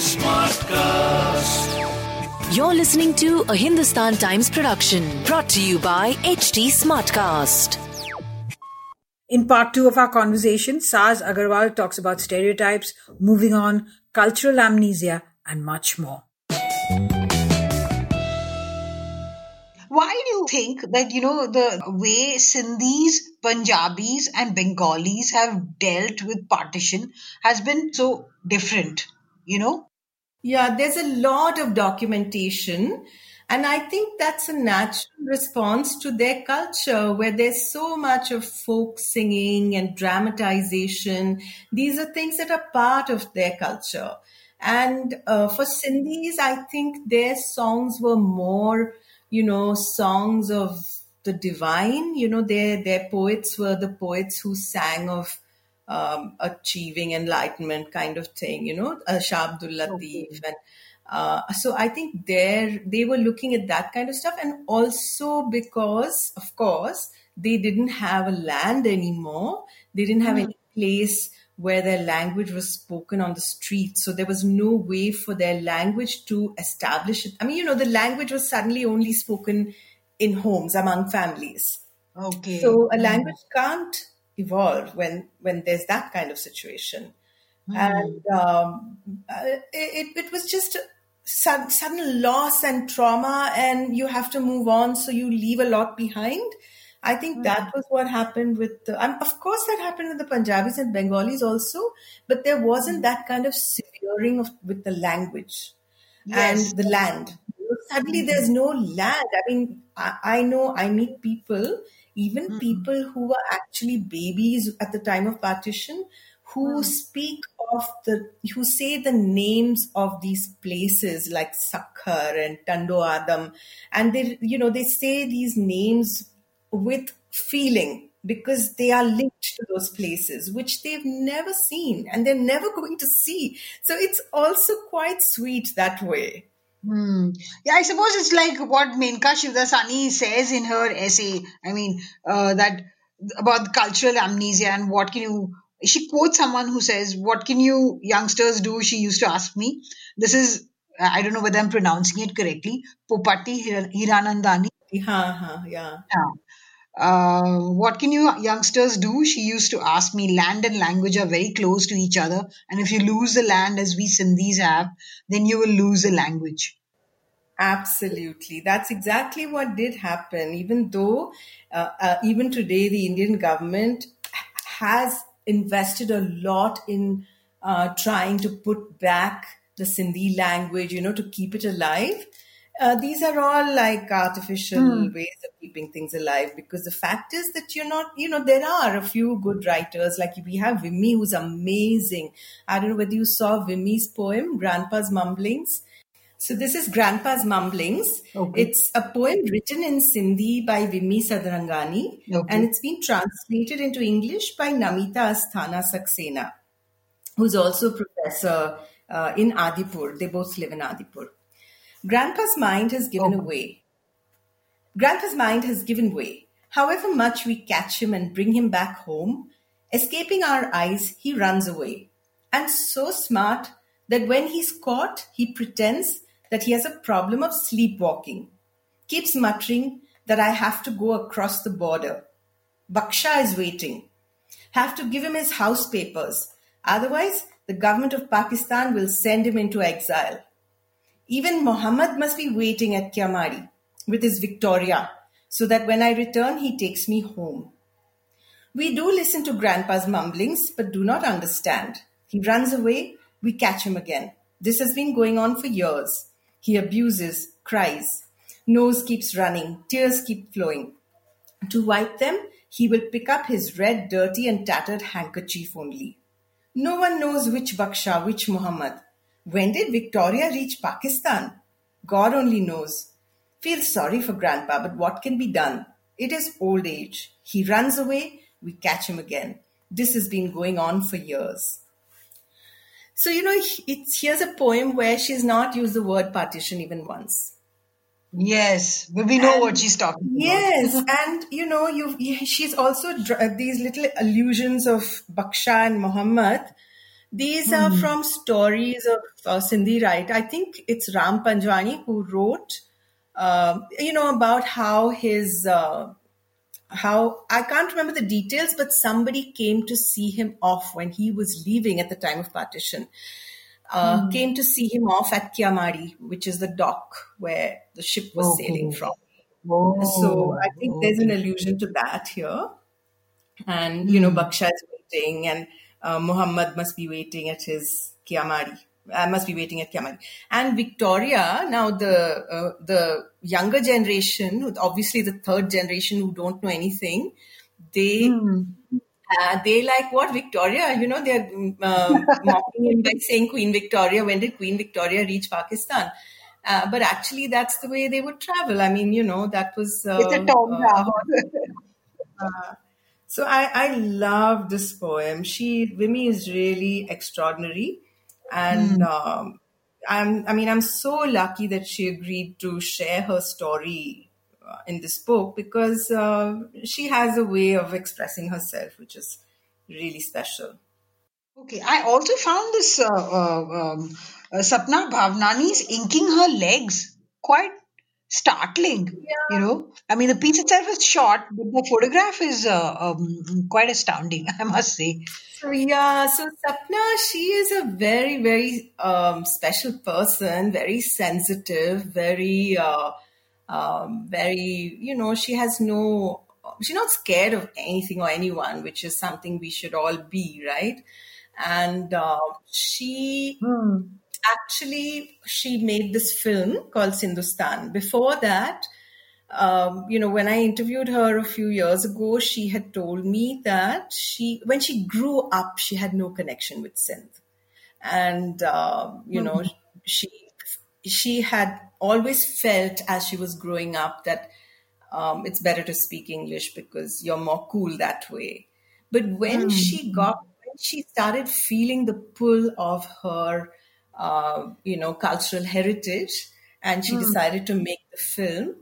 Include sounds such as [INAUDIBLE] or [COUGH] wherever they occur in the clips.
Smartcast. You're listening to a Hindustan Times production brought to you by HT Smartcast. In part two of our conversation, Saaz Aggarwal talks about stereotypes, moving on, cultural amnesia, and much more. Why do you think that, you know, the way Sindhis, Punjabis, and Bengalis have dealt with partition has been so different, you know? Yeah, there's a lot of documentation. And I think that's a natural response to their culture where there's so much of folk singing and dramatization. These are things that are part of their culture. And uh, for Sindhis, I think their songs were more you know, songs of the divine. You know, their their poets were the poets who sang of um, achieving enlightenment, kind of thing. You know, Shah Abdul Latif okay. and. Uh, so I think there they were looking at that kind of stuff, and also because, of course, they didn't have a land anymore. They didn't have mm. any place where their language was spoken on the street. So there was no way for their language to establish it. I mean, you know, the language was suddenly only spoken in homes among families. Okay. So a language can't evolve when when there's that kind of situation. Mm. And um, uh, it, it was just sudden, sudden loss and trauma, and you have to move on. So you leave a lot behind. I think mm-hmm. that was what happened with the, um, of course, that happened with the Punjabis and Bengalis also, but there wasn't hmm. that kind of severing of with the language yes. and the land. Suddenly, mm-hmm. there's no land. I mean, I, I know I meet people, even mm-hmm. people who were actually babies at the time of partition, who hmm. speak of the who say the names of these places like Sakhar and Tando Adam, and they you know they say these names with feeling because they are linked to those places which they've never seen and they're never going to see. So it's also quite sweet that way. Hmm. Yeah, I suppose it's like what Menka Shivdasani says in her essay. I mean, uh, that about cultural amnesia and what can you. She quotes someone who says, "What can you youngsters do?" She used to ask me. This is I don't know whether I'm pronouncing it correctly. Popati Hiranandani. Yeah, yeah. yeah uh, what can you youngsters do? She used to ask me, land and language are very close to each other. And if you lose the land, as we Sindhis have, then you will lose the language. Absolutely. That's exactly what did happen. Even though, uh, uh, even today, the Indian government has invested a lot in uh, trying to put back the Sindhi language, you know, to keep it alive uh, these are all like artificial mm. ways of keeping things alive because the fact is that you're not, you know, there are a few good writers. Like we have Vimmi, who's amazing. I don't know whether you saw Vimmi's poem, Grandpa's Mumblings. So this is Grandpa's Mumblings. Okay. It's a poem written in Sindhi by Vimmi Sadarangani, okay. and it's been translated into English by Namita Asthana Saxena, who's also a professor uh, in Adipur. They both live in Adipur. Grandpa's mind has given oh. way. Grandpa's mind has given way. However much we catch him and bring him back home, escaping our eyes, he runs away. And so smart that when he's caught, he pretends that he has a problem of sleepwalking. Keeps muttering that I have to go across the border. Baksha is waiting. Have to give him his house papers. Otherwise, the government of Pakistan will send him into exile. Even Muhammad must be waiting at Kiamari with his Victoria so that when I return, he takes me home. We do listen to Grandpa's mumblings, but do not understand. He runs away, we catch him again. This has been going on for years. He abuses, cries. Nose keeps running, tears keep flowing. To wipe them, he will pick up his red, dirty, and tattered handkerchief only. No one knows which Baksha, which Muhammad. When did Victoria reach Pakistan? God only knows. Feel sorry for Grandpa, but what can be done? It is old age. He runs away, we catch him again. This has been going on for years. So, you know, it's, here's a poem where she's not used the word partition even once. Yes, but we know and, what she's talking about. Yes, and you know, you she's also these little allusions of Baksha and Muhammad. These are hmm. from stories of uh, Sindhi, right? I think it's Ram Panjwani who wrote, uh, you know, about how his uh, how I can't remember the details, but somebody came to see him off when he was leaving at the time of partition. Uh, mm. Came to see him off at Kiamari, which is the dock where the ship was oh, sailing from. Oh, so I think oh. there's an allusion to that here. And, you know, hmm. Baksha is waiting and uh, Muhammad must be waiting at his Kiamari. I must be waiting at Kiamari. And Victoria, now the uh, the younger generation, obviously the third generation who don't know anything, they mm. uh, they like what Victoria. You know, they're uh, [LAUGHS] mocking him by saying Queen Victoria. When did Queen Victoria reach Pakistan? Uh, but actually, that's the way they would travel. I mean, you know, that was uh, it's a uh, uh, [LAUGHS] so I, I love this poem. She Vimmi is really extraordinary and mm. um, I'm, I mean, I'm so lucky that she agreed to share her story uh, in this book because uh, she has a way of expressing herself, which is really special. Okay, I also found this uh, uh um, uh, Sapna Bhavnani's inking her legs quite startling. Yeah. You know, I mean, the piece itself is short, but the photograph is uh, um, quite astounding, [LAUGHS] I must say. So yeah, so Sapna, she is a very, very um, special person, very sensitive, very, uh, um, very, you know, she has no, she's not scared of anything or anyone, which is something we should all be, right? And uh, she. Hmm actually she made this film called Sindhustan. Before that, um, you know, when I interviewed her a few years ago, she had told me that she, when she grew up, she had no connection with Sindh, and uh, you mm-hmm. know, she she had always felt as she was growing up that um, it's better to speak English because you're more cool that way. But when mm-hmm. she got, when she started feeling the pull of her uh, you know, cultural heritage, and she mm. decided to make the film.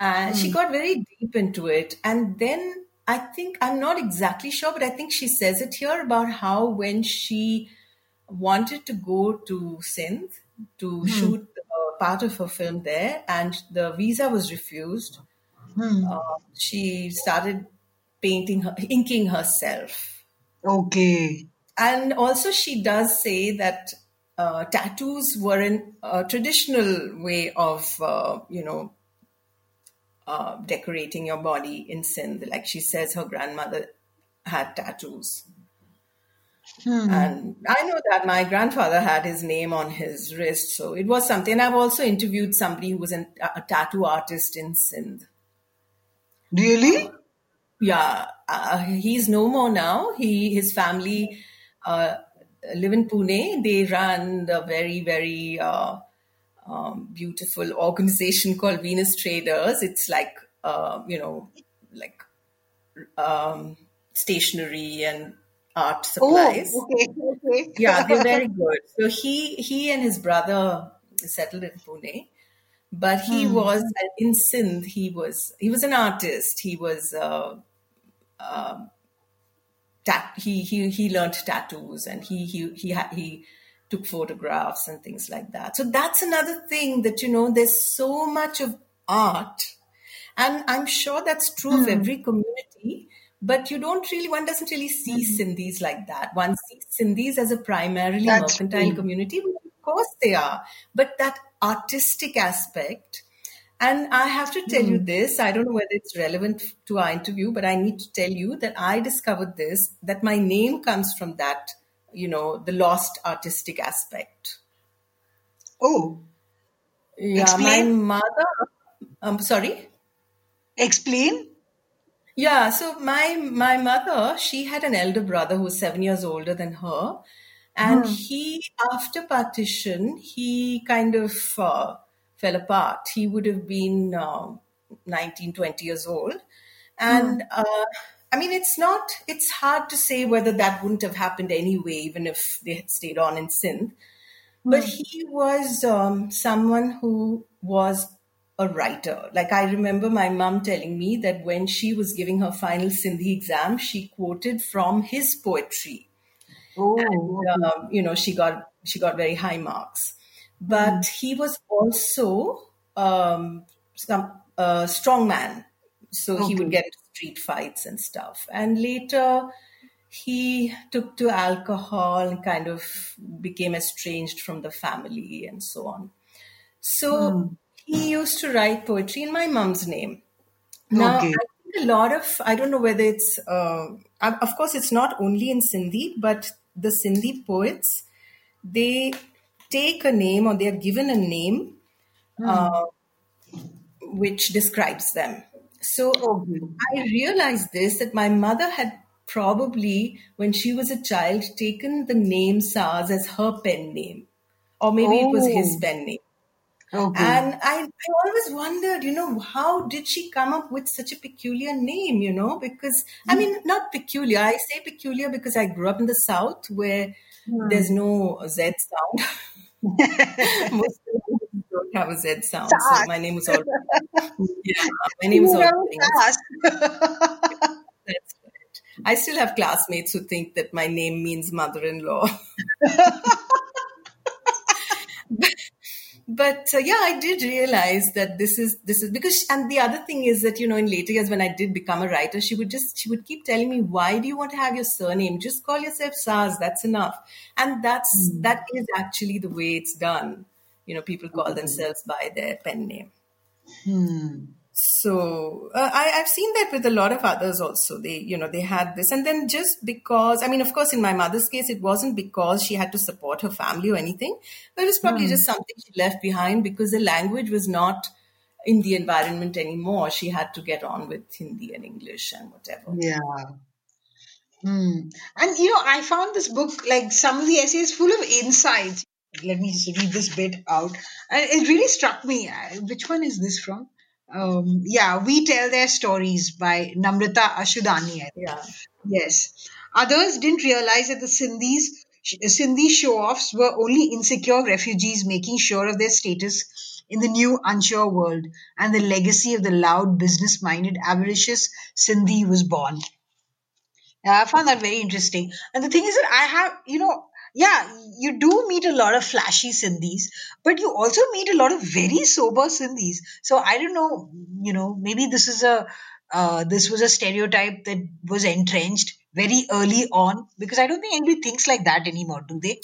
And mm. she hmm. got very deep into it. And then I think, I'm not exactly sure, but I think she says it here about how when she wanted to go to Sindh to mm. shoot part of her film there, and the visa was refused, hmm. uh, she started painting her, inking herself. Okay. And also, she does say that uh, tattoos were an, a traditional way of, uh, you know, uh, decorating your body in Sindh. Like she says, her grandmother had tattoos. Hmm. And I know that my grandfather had his name on his wrist, so it was something. I've also interviewed somebody who was an, a tattoo artist in Sindh. Really? Yeah, uh, he's no more now. He his family uh, live in Pune. They run the very, very uh, um, beautiful organization called Venus Traders. It's like, uh, you know, like um, stationery and art supplies. Oh, okay, okay. yeah, they're [LAUGHS] very good. So he he and his brother settled in Pune, but he hmm. was in Sindh. He was he was an artist. He was. Uh, uh, tat- he he he learned tattoos and he he he ha- he took photographs and things like that. So that's another thing that you know there's so much of art, and I'm sure that's true mm. of hmm. every community. But you don't really, one doesn't really see mm. Sindhis like that. One sees Sindhis as a primarily that's mercantile true. community, of course they are. But that artistic aspect, and I have to tell mm. you hmm. this I don't know whether it's relevant to our interview, but I need to tell you that I discovered this that my name comes from that, you know, the lost artistic aspect. Oh. Yeah, Explain. my mother. I'm um, sorry. Explain. Yeah, so my my mother, she had an elder brother who was seven years older than her, and he, after partition, he kind of uh, fell apart. He would have been uh, 19, 20 years old, and uh, I mean, it's not. It's hard to say whether that wouldn't have happened anyway, even if they had stayed on in Sindh. But he was um, someone who was a writer. Like I remember my mum telling me that when she was giving her final Sindhi exam, she quoted from his poetry. Oh, And, um, you know, she got she got very high marks. But he was also um, some a strong man, so he would get into street fights and stuff. And later, he took to alcohol and kind of became estranged from the family and so on. So he used to write poetry in my mom's name. Now, Okay. I think a lot of, I don't know whether it's, uh, of course, it's not only in Sindhi, but the Sindhi poets, they take a name or they are given a name hmm. uh, which describes them. So I realized this that my mother had probably, when she was a child, taken the name Saaz as her pen name, or maybe it was his Oh. pen name. Okay. And I, I always wondered, you know, how did she come up with such a peculiar name, you know? Because, I hmm. mean, not peculiar. I say peculiar because I grew up in the South where hmm. there's no Z sound. [LAUGHS] Most [LAUGHS] people don't have a Z sound. So my name was always, [LAUGHS] yeah, my name was You have always, a class. that's right. I still have classmates who think that my name means mother-in-law. [LAUGHS] but uh, yeah i did realize that this is this is because and the other thing is that you know in later years when i did become a writer she would just she would keep telling me why do you want to have your surname? Just call yourself Saaz that's enough. And that's that is actually the way it's done. You know people call themselves by their pen name so uh, I, I've seen that with a lot of others also. They, you know, they had this, and then just because, I mean, of course, in my mother's case, it wasn't because she had to support her family or anything, but it was probably just something she left behind because the language was not in the environment anymore. She had to get on with Hindi and English and whatever. Yeah. Hmm. And you know, I found this book, like some of the essays, full of insights. Let me just read this bit out. And it really struck me. Uh, Which one is this from? Um, yeah, We Tell Their Stories by Namrata Ashudani. Yeah. Yes. Others didn't realize that the Sindhis, Sindhi show-offs were only insecure refugees making sure of their status in the new unsure world, and the legacy of the loud, business-minded, avaricious Sindhi was born. Yeah, I found that very interesting. And the thing is that I have, you know, yeah, you do meet a lot of flashy Sindhis, but you also meet a lot of very sober Sindhis. So I don't know, you know, maybe this is a uh, this was a stereotype that was entrenched very early on because I don't think anybody thinks like that anymore, do they?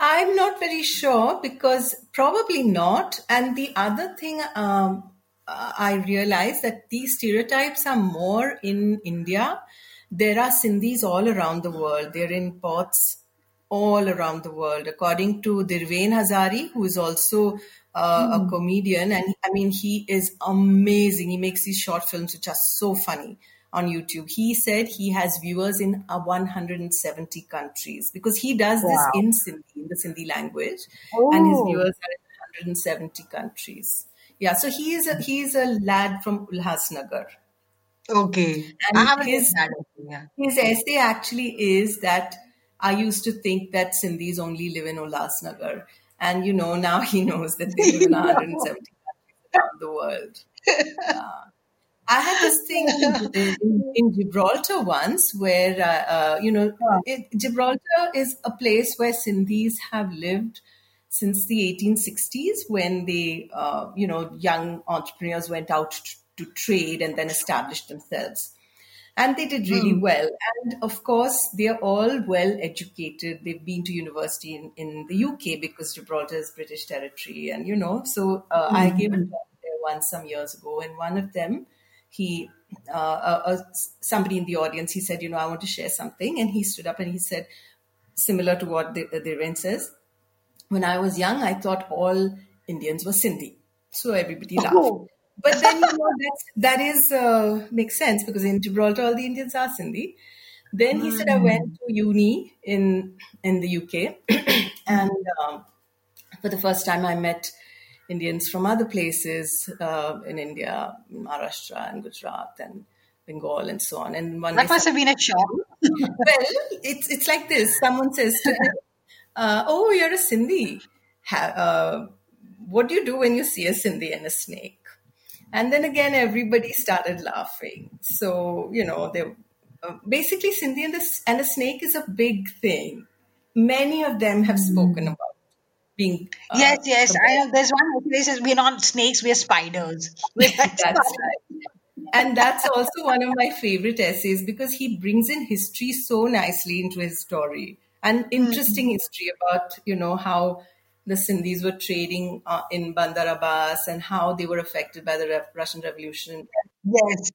I'm not very sure because probably not. And the other thing um, uh, I realize that these stereotypes are more in India. There are Sindhis all around the world. They're in ports all around the world. According to Dhiren Hazari, who is also uh, a comedian, and I mean, he is amazing. He makes these short films which are so funny on YouTube. He said he has viewers in uh, 170 countries because he does this in Sindhi, in the Sindhi language, and his Oh. viewers are in 170 countries. Yeah, so he is a he is a lad from Ulhasnagar. Okay. And I haven't his- read that. Yeah. His essay actually is that I used to think that Sindhis only live in Ulhasnagar. And, you know, now he [LAUGHS] knows that they live in 170 countries around the world. Yeah. I had this thing in, in, in Gibraltar once where, uh, uh, you know, it, Gibraltar is a place where Sindhis have lived since the 1860s when the, uh, you know, young entrepreneurs went out to, to trade and then established themselves and they did really well. And of course, they are all well educated. They've been to university in, in the UK because Gibraltar is British territory, and you know. So uh, I gave a talk there once some years ago, and one of them, he, uh, uh, uh, somebody in the audience, he said, you know, I want to share something, and he stood up and he said, similar to what the Dhiren says, when I was young, I thought all Indians were Sindhi. So everybody laughed. Oh. But then you know that's, that is uh, makes sense because in Gibraltar all the Indians are Sindhi. Then he said I went to uni in in the UK, [CLEARS THROAT] and um, for the first time I met Indians from other places uh, in India, Maharashtra and Gujarat and Bengal and so on. And one that must have been a shock. [LAUGHS] well, it's it's like this. Someone says to him, uh, "Oh, you're a Sindhi. Ha- uh, what do you do when you see a Sindhi and a snake?" And then again, everybody started laughing. So you know, they uh, basically Sindhi and the and a snake is a big thing. Many of them have spoken mm. about being. Uh, yes, yes. I know. There's one place says we're not snakes, we're spiders. We're [LAUGHS] that's [LAUGHS] right. And that's also one of my favorite essays because he brings in history so nicely into his story. An interesting mm-hmm. history about, you know, how the Sindhis were trading uh, in Bandar Abbas and how they were affected by the Re- Russian Revolution. Yes.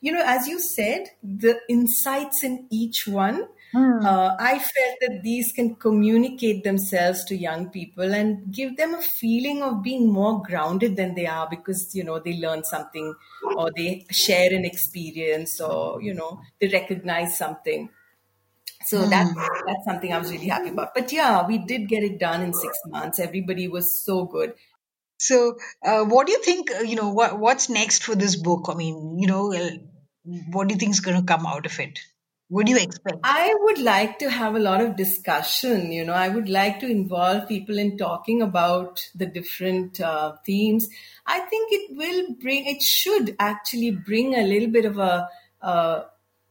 You know, as you said, the insights in each one Hmm. Uh, I felt that these can communicate themselves to young people and give them a feeling of being more grounded than they are because, you know, they learn something or they share an experience or, you know, they recognize something. So mm. that, that's something I was really happy about. But yeah, we did get it done in six months. Everybody was so good. So, uh, what do you think? Uh, you know, what what's next for this book? I mean, you know, uh, what do you think is going to come out of it? What do you expect? I would like to have a lot of discussion. You know, I would like to involve people in talking about the different uh, themes. I think it will bring, it should actually bring a little bit of a, a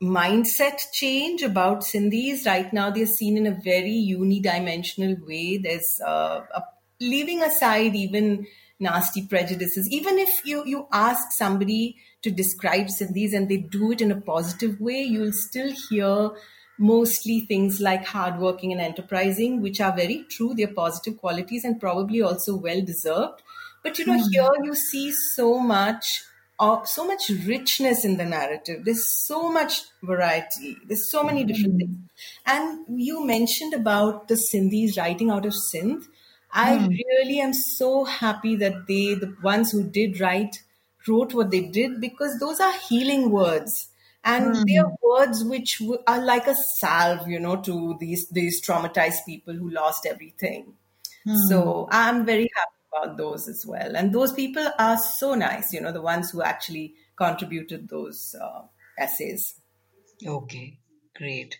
mindset change about Sindhis. Right now, they're seen in a very unidimensional way. There's uh, a, leaving aside even nasty prejudices. Even if you, you ask somebody to describe Sindhis and they do it in a positive way, you'll still hear mostly things like hardworking and enterprising, which are very true. They're positive qualities and probably also well deserved. But you know, mm. here you see so much uh, so much richness in the narrative. There's so much variety. There's so many different mm. things. And you mentioned about the Sindhis writing out of Sindh. I mm. really am so happy that they, the ones who did write, wrote what they did because those are healing words and mm. they are words which are like a salve you know to these these traumatized people who lost everything mm. so i'm very happy about those as well and those people are so nice you know the ones who actually contributed those uh, essays okay great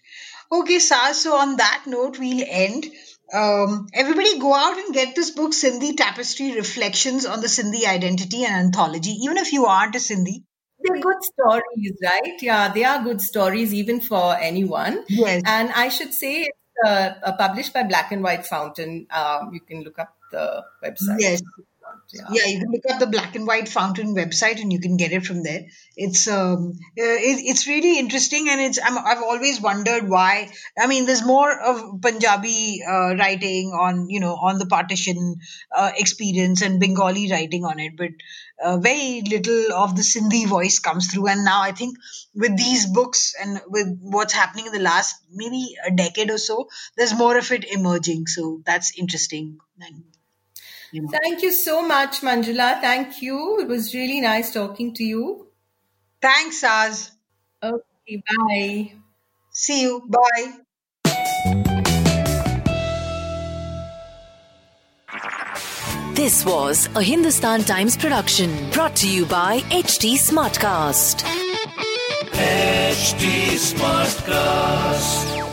okay Saaz, so on that note we'll end um, everybody go out and get this book, Sindhi Tapestry Reflections on the Sindhi Identity and Anthology, even if you aren't a Sindhi. They're good stories, right? Yeah, they are good stories even for anyone. Yes. And I should say it's uh, uh published by Black and White Fountain. Um, you can look up the website. Yes. Yeah. yeah. you can look up the Black and White Fountain website and you can get it from there. It's um, it, it's really interesting, and it's i have always wondered why. I mean, there's more of Punjabi uh, writing on you know on the partition uh, experience and Bengali writing on it, but uh, very little of the Sindhi voice comes through. And now I think with these books and with what's happening in the last maybe a decade or so, there's more of it emerging. So that's interesting. And Thank you so much, Manjula. Thank you. It was really nice talking to you. Thanks, Saaz. Okay, bye. See you. Bye. This was a Hindustan Times production brought to you by HT Smartcast. HT Smartcast.